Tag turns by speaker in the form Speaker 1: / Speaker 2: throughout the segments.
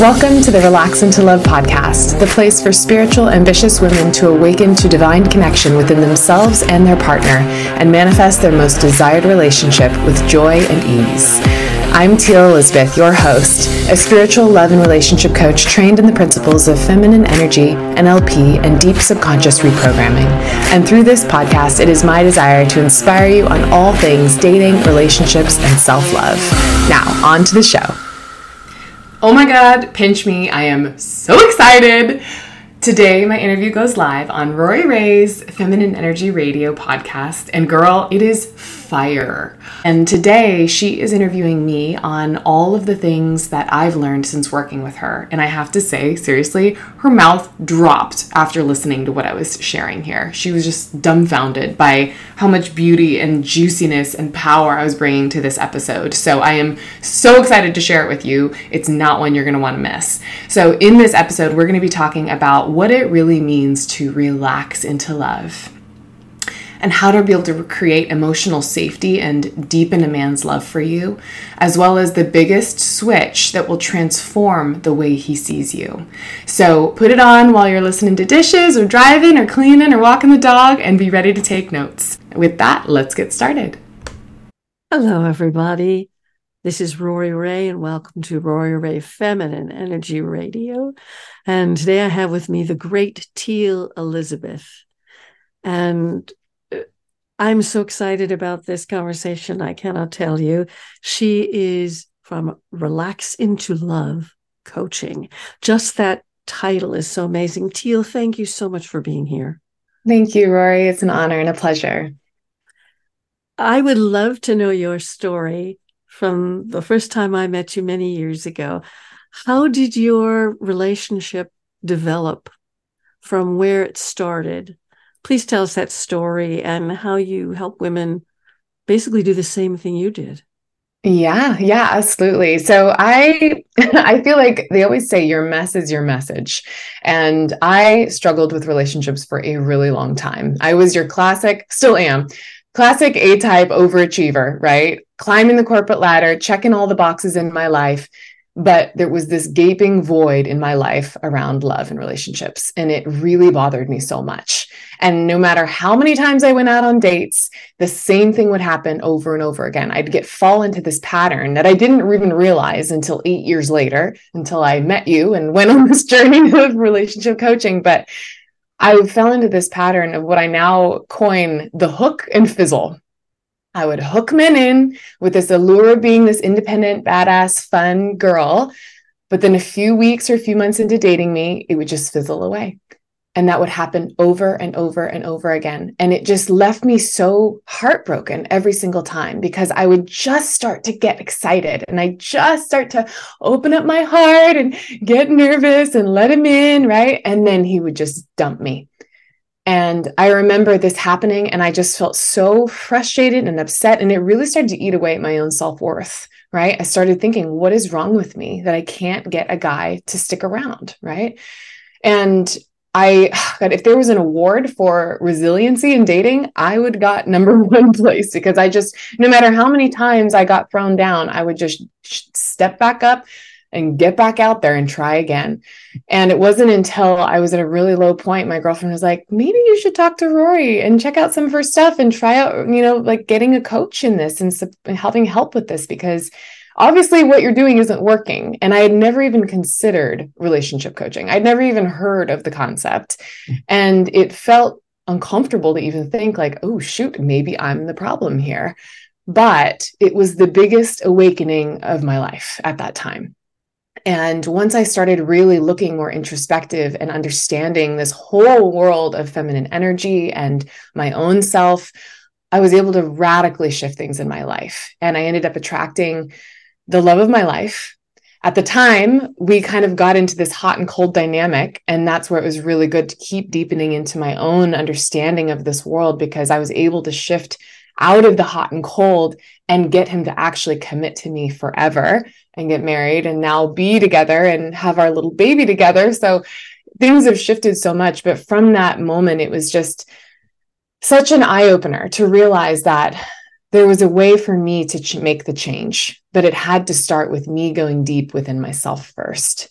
Speaker 1: Welcome to the Relax into Love podcast, the place for spiritual, ambitious women to awaken to divine connection within themselves and their partner and manifest their most desired relationship with joy and ease. I'm Teal Elizabeth, your host, a spiritual love and relationship coach trained in the principles of feminine energy, NLP, and deep subconscious reprogramming. And through this podcast, it is my desire to inspire you on all things dating, relationships, and self love. Now, on to the show. Oh my God, pinch me. I am so excited. Today, my interview goes live on Rori Raye's Feminine Energy Radio podcast. And girl, it is fire. And today she is interviewing me on all of the things that I've learned since working with her. And I have to say, seriously, her mouth dropped after listening to what I was sharing here. She was just dumbfounded by how much beauty and juiciness and power I was bringing to this episode. So I am so excited to share it with you. It's not one you're going to want to miss. So, in this episode, we're going to be talking about what it really means to relax into love and how to be able to create emotional safety and deepen a man's love for you, as well as the biggest switch that will transform the way he sees you. So put it on while you're listening to dishes or driving or cleaning or walking the dog and be ready to take notes. With that, let's get started.
Speaker 2: Hello, everybody. This is Rori Raye, and welcome to Rori Raye Feminine Energy Radio. And today I have with me the great Teal Elizabeth. And I'm so excited about this conversation. I cannot tell you. She is from Relax into Love Coaching. Just that title is so amazing. Teal, thank you so much for being here.
Speaker 1: Thank you, Rori. It's an honor and a pleasure.
Speaker 2: I would love to know your story from the first time I met you many years ago. How did your relationship develop from where it started please tell us that story and how you help women basically do the same thing you did.
Speaker 1: Yeah, yeah, absolutely. So I I feel like they always say your mess is your message. And I struggled with relationships for a really long time. I was your classic, still am, classic A-type overachiever, right? Climbing the corporate ladder, checking all the boxes in my life, but there was this gaping void in my life around love and relationships and it really bothered me so much. And no matter how many times i went out on dates the same thing would happen over and over again. I'd get fall into this pattern that i didn't even realize until 8 years later until i met you and went on this journey of relationship coaching. But I fell into this pattern of what I now coin the hook and fizzle I would hook men in with this allure of being this independent, badass, fun girl. But then a few weeks or a few months into dating me, it would just fizzle away. And that would happen over and over and over again. And it just left me so heartbroken every single time because I would just start to get excited and I just start to open up my heart and get nervous and let him in, right? And then he would just dump me. And I remember this happening, and I just felt so frustrated and upset. And it really started to eat away at my own self worth, right? I started thinking, what is wrong with me that I can't get a guy to stick around, right? And I, God, if there was an award for resiliency in dating, I would got number one place because I just, no matter how many times I got thrown down, I would just step back up, and get back out there and try again. And it wasn't until I was at a really low point, my girlfriend was like, maybe you should talk to Rori and check out some of her stuff and try out, you know, like getting a coach in this and having help with this because obviously what you're doing isn't working. And I had never even considered relationship coaching, I'd never even heard of the concept. And it felt uncomfortable to even think, like, oh, shoot, maybe I'm the problem here. But it was the biggest awakening of my life at that time and once I started really looking more introspective and understanding this whole world of feminine energy and my own self, I was able to radically shift things in my life. And I ended up attracting the love of my life. At the time, we kind of got into this hot and cold dynamic. And that's where it was really good to keep deepening into my own understanding of this world because I was able to shift out of the hot and cold and get him to actually commit to me forever and get married and now be together and have our little baby together. So things have shifted so much. But from that moment, it was just such an eye opener to realize that there was a way for me to ch- make the change, but it had to start with me going deep within myself first.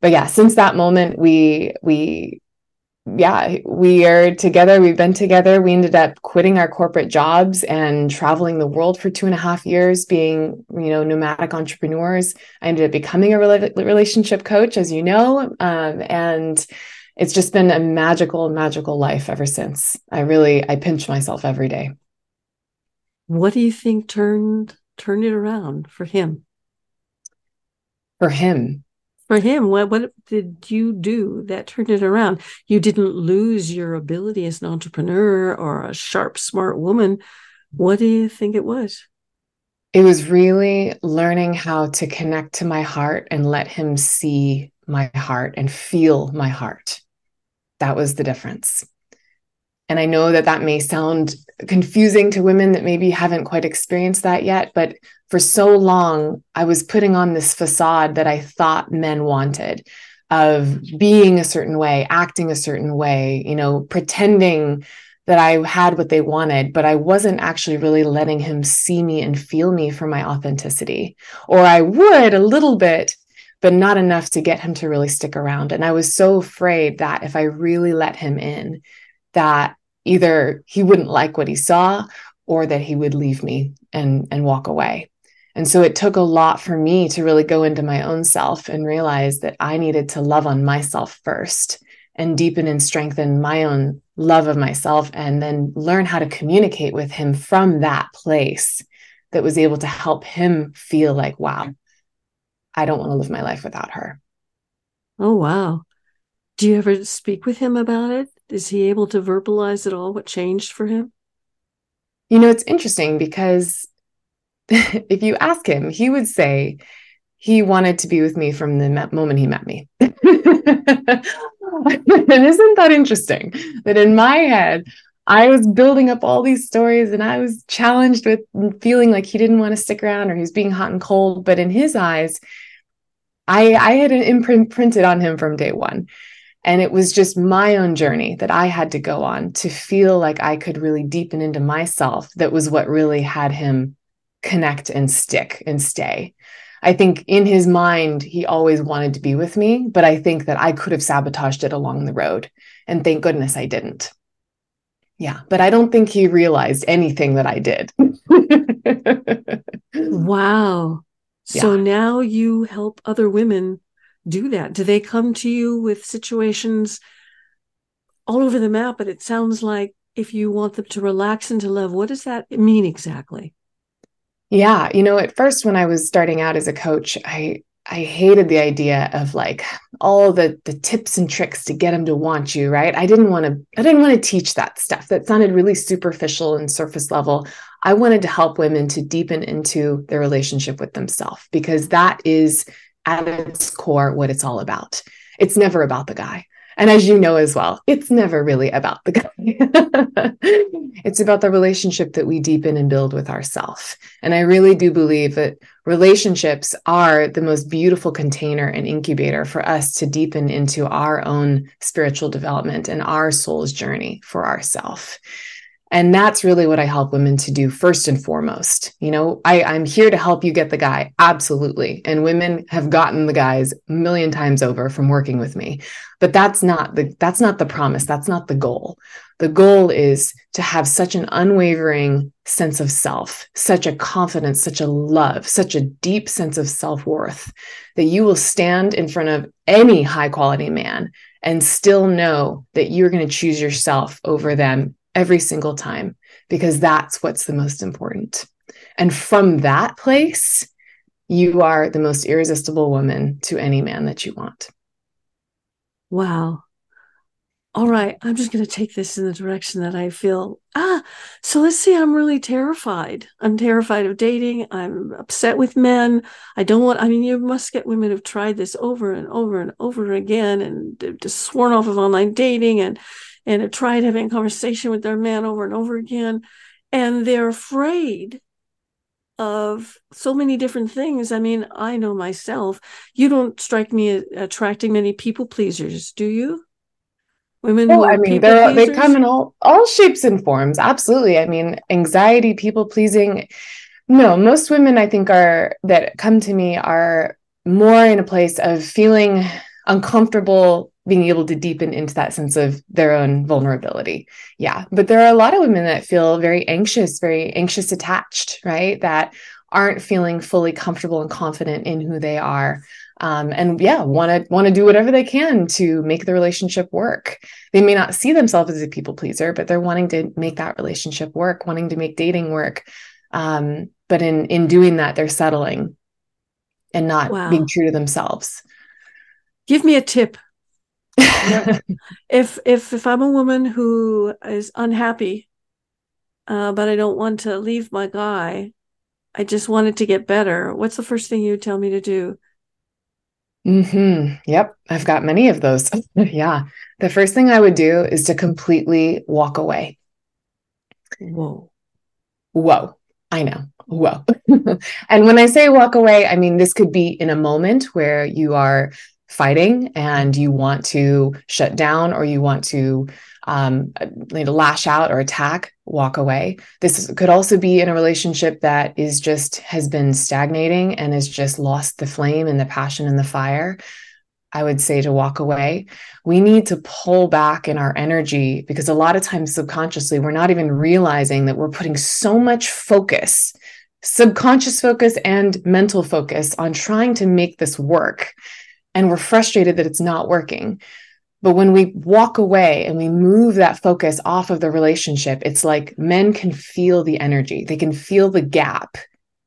Speaker 1: But yeah, since that moment, we we yeah, we are together. We've been together. We ended up quitting our corporate jobs and traveling the world for two and a half years, being, you know, nomadic entrepreneurs. I ended up becoming a relationship coach, as you know. Um, and it's just been a magical, magical life ever since. I really, I pinch myself every day.
Speaker 2: What do you think turned turned it around for him?
Speaker 1: For him,
Speaker 2: for him what what did you do that turned it around? You didn't lose your ability as an entrepreneur or a sharp smart woman. What do you think it was?
Speaker 1: It was really learning how to connect to my heart and let him see my heart and feel my heart. That was the difference and I know that that may sound confusing to women that maybe haven't quite experienced that yet, but for so long, I was putting on this facade that I thought men wanted of being a certain way, acting a certain way, you know, pretending that I had what they wanted, but I wasn't actually really letting him see me and feel me for my authenticity. Or I would a little bit, but not enough to get him to really stick around. And I was so afraid that if I really let him in, that either he wouldn't like what he saw or that he would leave me and and walk away. And so it took a lot for me to really go into my own self and realize that i needed to love on myself first and deepen and strengthen my own love of myself and then learn how to communicate with him from that place that was able to help him feel like wow i don't want to live my life without her.
Speaker 2: Oh wow. Do you ever speak with him about it is he able to verbalize at all what changed for him?
Speaker 1: You know, it's interesting because if you ask him, he would say he wanted to be with me from the moment he met me. and isn't that interesting that in my head, I was building up all these stories and I was challenged with feeling like he didn't want to stick around or he was being hot and cold. But in his eyes, I, I had an imprint printed on him from day one. And it was just my own journey that I had to go on to feel like I could really deepen into myself. That was what really had him connect and stick and stay. I think in his mind, he always wanted to be with me, but I think that I could have sabotaged it along the road. And thank goodness I didn't. Yeah, but I don't think he realized anything that I did.
Speaker 2: wow. So yeah. now you help other women do that? Do they come to you with situations all over the map? But it sounds like if you want them to relax into love, what does that mean exactly?
Speaker 1: Yeah, you know, at first when I was starting out as a coach, I I hated the idea of like all the the tips and tricks to get them to want you, right? I didn't want to I didn't want to teach that stuff. That sounded really superficial and surface level. I wanted to help women to deepen into their relationship with themselves because that is at its core what it's all about. It's never about the guy. And as you know as well, it's never really about the guy. it's about the relationship that we deepen and build with ourselves. And I really do believe that relationships are the most beautiful container and incubator for us to deepen into our own spiritual development and our soul's journey for ourselves. And that's really what I help women to do first and foremost. You know, I, I'm here to help you get the guy. Absolutely. And women have gotten the guys a million times over from working with me. But that's not the that's not the promise. That's not the goal. The goal is to have such an unwavering sense of self, such a confidence, such a love, such a deep sense of self-worth that you will stand in front of any high quality man and still know that you're going to choose yourself over them every single time because that's what's the most important. And from that place, you are the most irresistible woman to any man that you want.
Speaker 2: Wow. All right, I'm just going to take this in the direction that I feel. Ah, so let's see. I'm really terrified. I'm terrified of dating. I'm upset with men. I don't want, I mean, you must get women who've tried this over and over and over again and just sworn off of online dating and and have tried having a conversation with their man over and over again. And they're afraid of so many different things. I mean, I know myself, you don't strike me as attracting many people pleasers, do you? Women
Speaker 1: oh, I mean, they come in all all shapes and forms. Absolutely. I mean, anxiety, people pleasing. No, most women I think are that come to me are more in a place of feeling uncomfortable being able to deepen into that sense of their own vulnerability. Yeah. But there are a lot of women that feel very anxious, very anxious attached, right? That aren't feeling fully comfortable and confident in who they are. Um, and yeah, want to want to do whatever they can to make the relationship work. They may not see themselves as a people pleaser, but they're wanting to make that relationship work, wanting to make dating work. Um, but in in doing that, they're settling and not wow. being true to themselves.
Speaker 2: Give me a tip if if if I'm a woman who is unhappy, uh, but I don't want to leave my guy, I just wanted to get better. What's the first thing you would tell me to do?
Speaker 1: Hmm. Yep. I've got many of those. yeah. The first thing I would do is to completely walk away.
Speaker 2: Whoa.
Speaker 1: Whoa. I know. Whoa. and when I say walk away, I mean this could be in a moment where you are fighting and you want to shut down or you want to um, lash out or attack, walk away. This could also be in a relationship that is just has been stagnating and has just lost the flame and the passion and the fire. I would say to walk away. We need to pull back in our energy because a lot of times subconsciously, we're not even realizing that we're putting so much focus, subconscious focus and mental focus on trying to make this work and we're frustrated that it's not working. But when we walk away and we move that focus off of the relationship, it's like men can feel the energy, they can feel the gap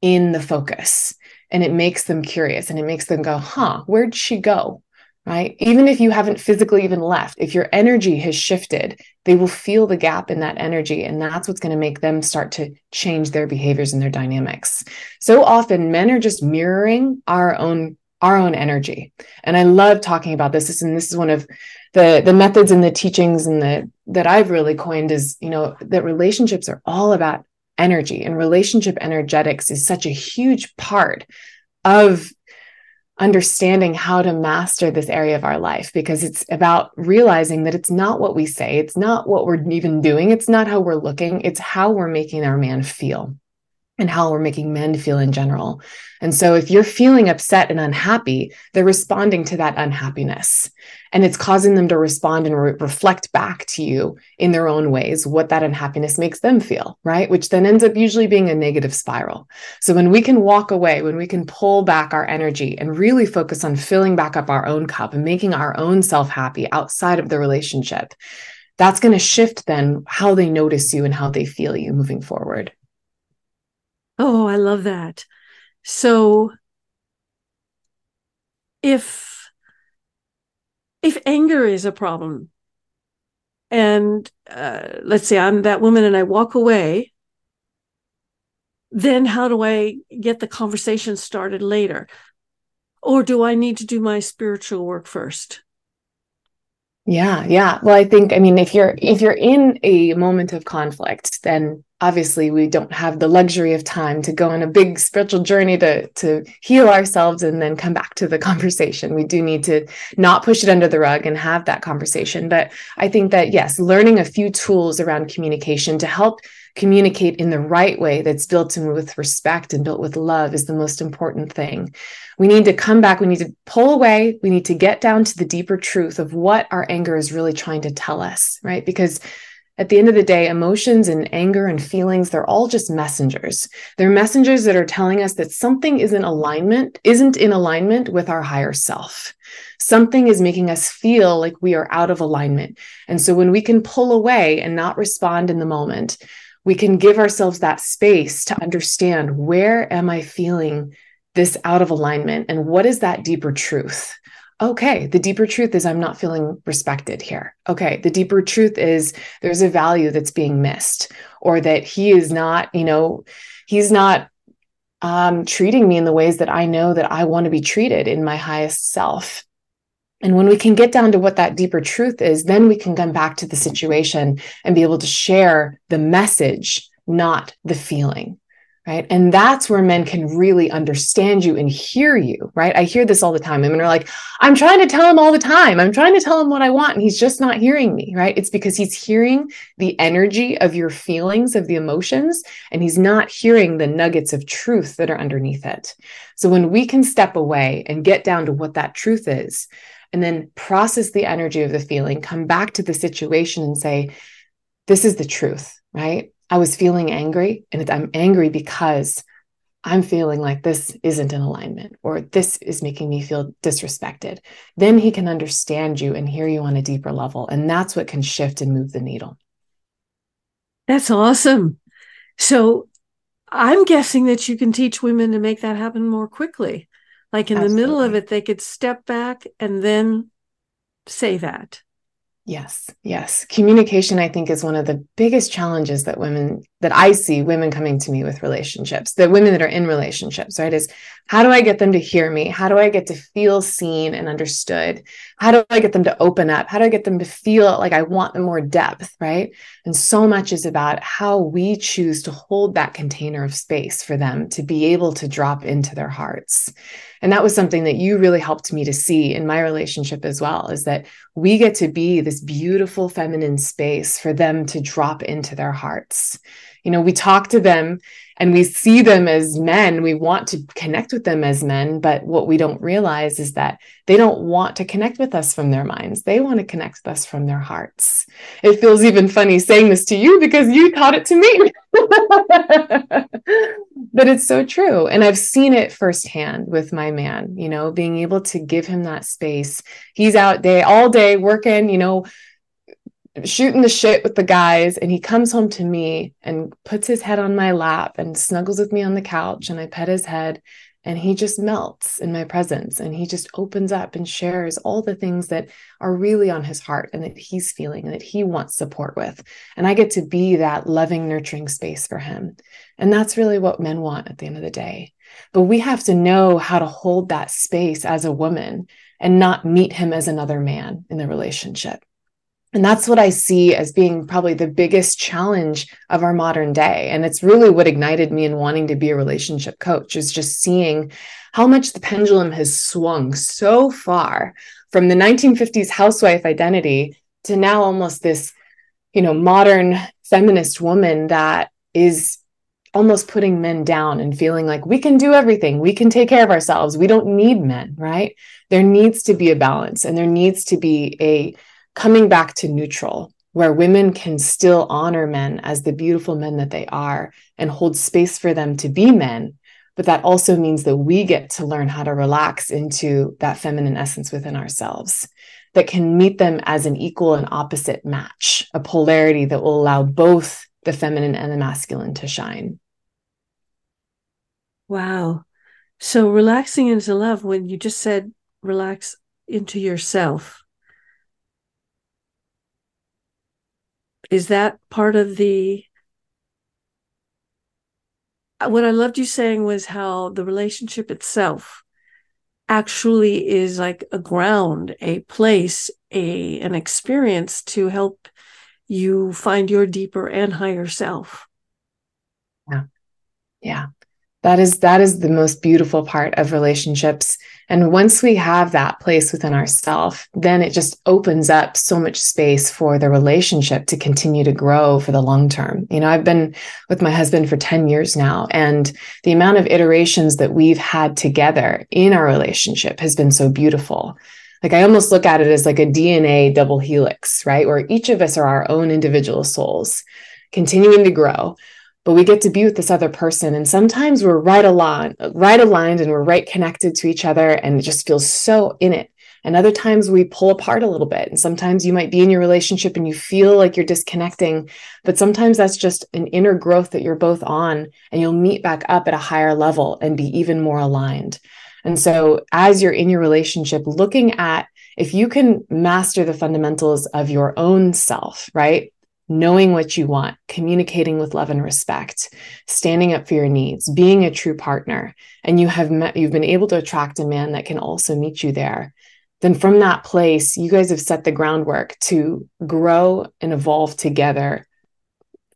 Speaker 1: in the focus. And it makes them curious and it makes them go, huh, where'd she go? Right. Even if you haven't physically even left, if your energy has shifted, they will feel the gap in that energy. And that's what's going to make them start to change their behaviors and their dynamics. So often men are just mirroring our own our own energy. And I love talking about this. And this is one of the the methods and the teachings and the that I've really coined is, you know, that relationships are all about energy and relationship energetics is such a huge part of understanding how to master this area of our life because it's about realizing that it's not what we say, it's not what we're even doing, it's not how we're looking, it's how we're making our man feel and how we're making men feel in general. And so if you're feeling upset and unhappy, they're responding to that unhappiness. And it's causing them to respond and re- reflect back to you in their own ways what that unhappiness makes them feel, right? Which then ends up usually being a negative spiral. So when we can walk away, when we can pull back our energy and really focus on filling back up our own cup and making our own self happy outside of the relationship, that's going to shift then how they notice you and how they feel you moving forward.
Speaker 2: Oh, I love that. So if if anger is a problem and uh, let's say i'm that woman and i walk away then how do i get the conversation started later? Or do i need to do my spiritual work first?
Speaker 1: Yeah yeah. Well i think i mean if you're if you're in a moment of conflict then obviously we don't have the luxury of time to go on a big spiritual journey to to heal ourselves and then come back to the conversation. We do need to not push it under the rug and have that conversation. But i think that yes learning a few tools around communication to help communicate in the right way that's built in with respect and built with love is the most important thing. We need to come back. We need to pull away. We need to get down to the deeper truth of what our anger is really trying to tell us right? Because at the end of the day, emotions and anger and feelings, they're all just messengers. They're messengers that are telling us that something is in alignment, isn't in alignment with our higher self. Something is making us feel like we are out of alignment. And so when we can pull away and not respond in the moment, we can give ourselves that space to understand where am I feeling this out of alignment and what is that deeper truth? Okay, the deeper truth is I'm not feeling respected here. Okay, the deeper truth is there's a value that's being missed, or that he is not, you know, he's not um, treating me in the ways that I know that I want to be treated in my highest self. And when we can get down to what that deeper truth is, then we can come back to the situation and be able to share the message, not the feeling right? And that's where men can really understand you and hear you, right? I hear this all the time. Women are like, I'm trying to tell him all the time. I'm trying to tell him what I want, and he's just not hearing me, right? It's because he's hearing the energy of your feelings, of the emotions, and he's not hearing the nuggets of truth that are underneath it. So when we can step away and get down to what that truth is, and then process the energy of the feeling, come back to the situation and say, This is the truth, right? I was feeling angry and I'm angry because I'm feeling like this isn't in alignment or this is making me feel disrespected. Then he can understand you and hear you on a deeper level. And that's what can shift and move the needle.
Speaker 2: That's awesome. So I'm guessing that you can teach women to make that happen more quickly. Like in Absolutely. the middle of it, they could step back and then say that.
Speaker 1: Yes, yes. Communication, I think, is one of the biggest challenges that women, that I see women coming to me with relationships, the women that are in relationships, right? Is how do I get them to hear me? How do I get to feel seen and understood? How do I get them to open up? How do I get them to feel like I want more depth, right? And so much is about how we choose to hold that container of space for them to be able to drop into their hearts. And that was something that you really helped me to see in my relationship as well is that we get to be this beautiful feminine space for them to drop into their hearts. You know, we talk to them and we see them as men. We want to connect with them as men. But what we don't realize is that they don't want to connect with us from their minds. They want to connect with us from their hearts. It feels even funny saying this to you because you taught it to me. but it's so true. And I've seen it firsthand with my man, you know, being able to give him that space. He's out day all day working, you know, shooting the shit with the guys and he comes home to me and puts his head on my lap and snuggles with me on the couch and I pet his head and he just melts in my presence and he just opens up and shares all the things that are really on his heart and that he's feeling and that he wants support with. And I get to be that loving nurturing space for him. And that's really what men want at the end of the day. But we have to know how to hold that space as a woman and not meet him as another man in the relationship and that's what I see as being probably the biggest challenge of our modern day. And it's really what ignited me in wanting to be a relationship coach is just seeing how much the pendulum has swung so far from the 1950s housewife identity to now almost this, you know, modern feminist woman that is almost putting men down and feeling like we can do everything. We can take care of ourselves. We don't need men, right? There needs to be a balance and there needs to be a coming back to neutral, where women can still honor men as the beautiful men that they are and hold space for them to be men. But that also means that we get to learn how to relax into that feminine essence within ourselves that can meet them as an equal and opposite match, a polarity that will allow both the feminine and the masculine to shine.
Speaker 2: Wow. So relaxing into love, when you just said relax into yourself, is that part of the uh, what I loved you saying was how the relationship itself actually is like a ground, a place, a an experience to help you find your deeper and higher self.
Speaker 1: Yeah. Yeah that is that is the most beautiful part of relationships and once we have that place within ourself then it just opens up so much space for the relationship to continue to grow for the long term you know i've been with my husband for 10 years now and the amount of iterations that we've had together in our relationship has been so beautiful like I almost look at it as like a DNA double helix, right? Where each of us are our own individual souls continuing to grow but we get to be with this other person. And sometimes we're right aligned right aligned and we're right connected to each other and it just feels so in it. And other times we pull apart a little bit and sometimes you might be in your relationship and you feel like you're disconnecting but sometimes that's just an inner growth that you're both on and you'll meet back up at a higher level and be even more aligned. And so as you're in your relationship looking at if you can master the fundamentals of your own self right knowing what you want, communicating with love and respect, standing up for your needs, being a true partner, and you have met, you've been able to attract a man that can also meet you there, then from that place, you guys have set the groundwork to grow and evolve together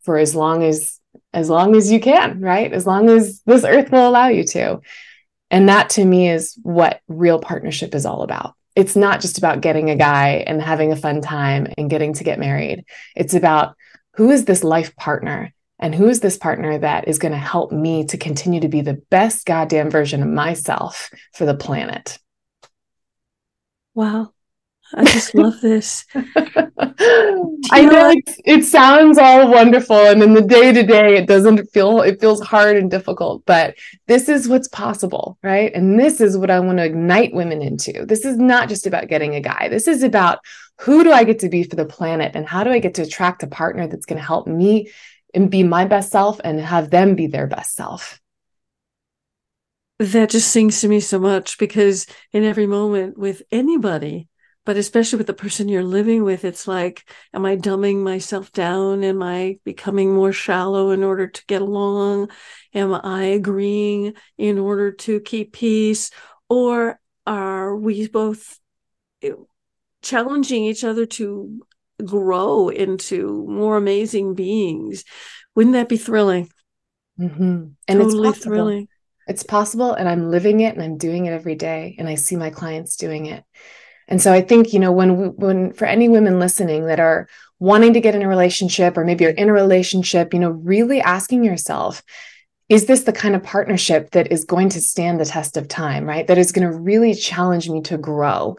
Speaker 1: for as long as as long as you can, right? As long as this earth will allow you to. And that to me is what real partnership is all about. It's not just about getting a guy and having a fun time and getting to get married. It's about who is this life partner and who is this partner that is going to help me to continue to be the best goddamn version of myself for the planet.
Speaker 2: Wow. I just love this.
Speaker 1: I know it, it sounds all wonderful, and in the day to day, it doesn't feel it feels hard and difficult. But this is what's possible, right? And this is what I want to ignite women into. This is not just about getting a guy. This is about who do I get to be for the planet, and how do I get to attract a partner that's going to help me and be my best self, and have them be their best self
Speaker 2: that just sings to me so much because in every moment with anybody but especially with the person you're living with it's like am i dumbing myself down? Am i becoming more shallow in order to get along? Am i agreeing in order to keep peace? Or are we both eh, challenging each other to grow into more amazing beings? Wouldn't that be thrilling?
Speaker 1: Mm-hmm.
Speaker 2: and totally it's thrilling.
Speaker 1: It's possible and i'm living it and i'm doing it every day and i see my clients doing it and so I think, you know, when when for any women listening that are wanting to get in a relationship or maybe you're in a relationship, you know, really asking yourself, is this the kind of partnership that is going to stand the test of time, right? That is going to really challenge me to grow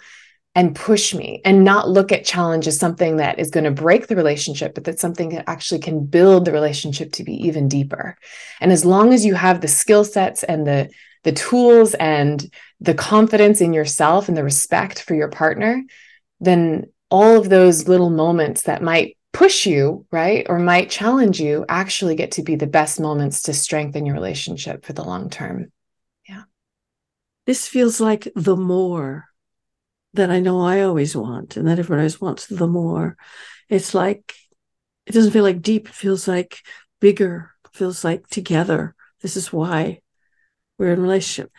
Speaker 1: and push me and not look at challenge as something that is going to break the relationship, but that's something that actually can build the relationship to be even deeper. And as long as you have the skill sets and the the tools and the confidence in yourself and the respect for your partner, then all of those little moments that might push you, right, or might challenge you actually get to be the best moments to strengthen your relationship for the long term. Yeah.
Speaker 2: This feels like the more that I know I always want and that everyone always wants the more. It's like, it doesn't feel like deep, it feels like bigger, it feels like together. This is why we're in relationship.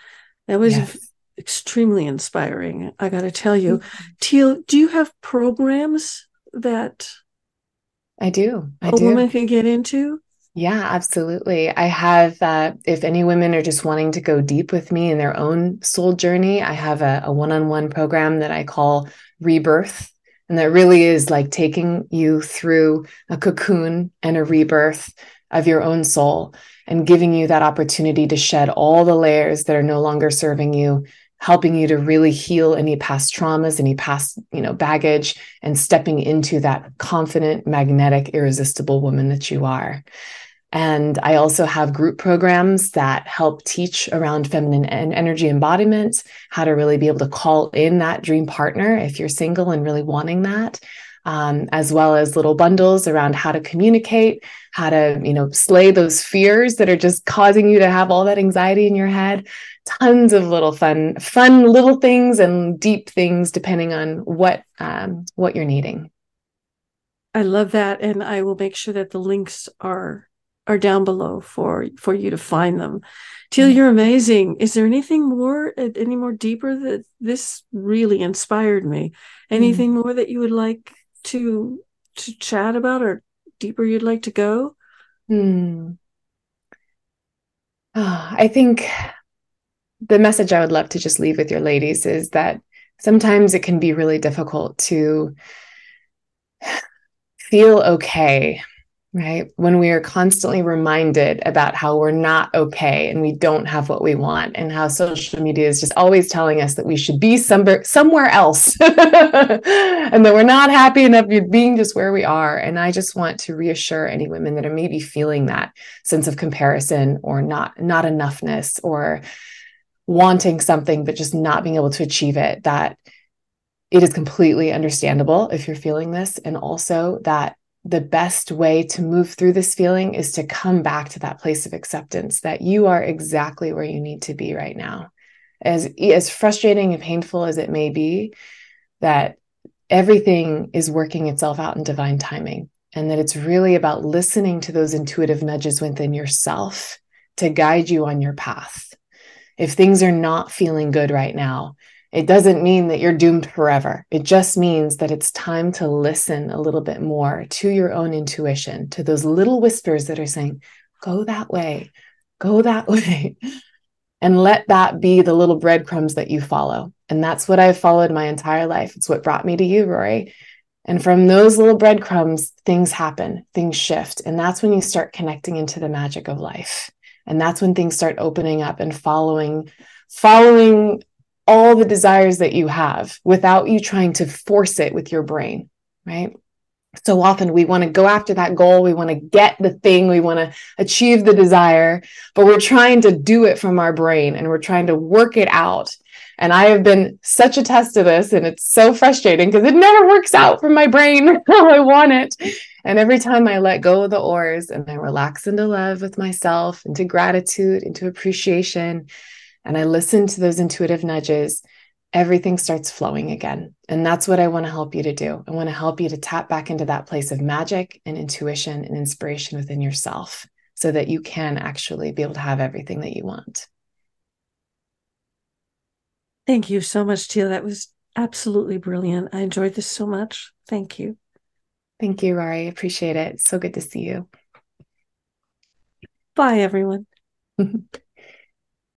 Speaker 2: That was yes. extremely inspiring. I got to tell you, mm-hmm. Teal, do you have programs that
Speaker 1: I do. I
Speaker 2: a
Speaker 1: do.
Speaker 2: woman can get into?
Speaker 1: Yeah, absolutely. I have, uh, if any women are just wanting to go deep with me in their own soul journey, I have a one on one program that I call Rebirth. And that really is like taking you through a cocoon and a rebirth of your own soul and giving you that opportunity to shed all the layers that are no longer serving you helping you to really heal any past traumas any past you know baggage and stepping into that confident magnetic irresistible woman that you are. And I also have group programs that help teach around feminine and energy embodiment, how to really be able to call in that dream partner if you're single and really wanting that um, as well as little bundles around how to communicate, how to, you know, slay those fears that are just causing you to have all that anxiety in your head. Tons of little fun, fun little things and deep things depending on what um, what you're needing.
Speaker 2: I love that, and I will make sure that the links are are down below for for you to find them. Teal, mm-hmm. you're amazing. Is there anything more, any more deeper that this really inspired me? Anything mm-hmm. more that you would like to to chat about or deeper you'd like to go?
Speaker 1: Hmm. Oh, I think the message I would love to just leave with your ladies is that sometimes it can be really difficult to feel okay right? When we are constantly reminded about how we're not okay and we don't have what we want, and how social media is just always telling us that we should be somewhere somewhere else, and that we're not happy enough being just where we are. And I just want to reassure any women that are maybe feeling that sense of comparison or not not enoughness or wanting something but just not being able to achieve it that it is completely understandable if you're feeling this and also that the best way to move through this feeling is to come back to that place of acceptance that you are exactly where you need to be right now. As, as frustrating and painful as it may be, that everything is working itself out in divine timing. And that it's really about listening to those intuitive nudges within yourself to guide you on your path. If things are not feeling good right now, it doesn't mean that you're doomed forever. It just means that it's time to listen a little bit more to your own intuition, to those little whispers that are saying, go that way, go that way. And let that be the little breadcrumbs that you follow. And that's what I've followed my entire life. It's what brought me to you, Rori. And from those little breadcrumbs, things happen, things shift. And that's when you start connecting into the magic of life. And that's when things start opening up and following, following all the desires that you have without you trying to force it with your brain, right? So often we want to go after that goal, we want to get the thing, we want to achieve the desire, but we're trying to do it from our brain and we're trying to work it out and I have been such a test of this, and it's so frustrating because it never works out for my brain how I want it. And every time I let go of the oars and I relax into love with myself, into gratitude, into appreciation, and I listen to those intuitive nudges, everything starts flowing again. And that's what I want to help you to do. I want to help you to tap back into that place of magic and intuition and inspiration within yourself so that you can actually be able to have everything that you want.
Speaker 2: Thank you so much, Teal. That was absolutely brilliant. I enjoyed this so much. Thank you.
Speaker 1: Thank you, Rori. Appreciate it. So good to see you.
Speaker 2: Bye, everyone.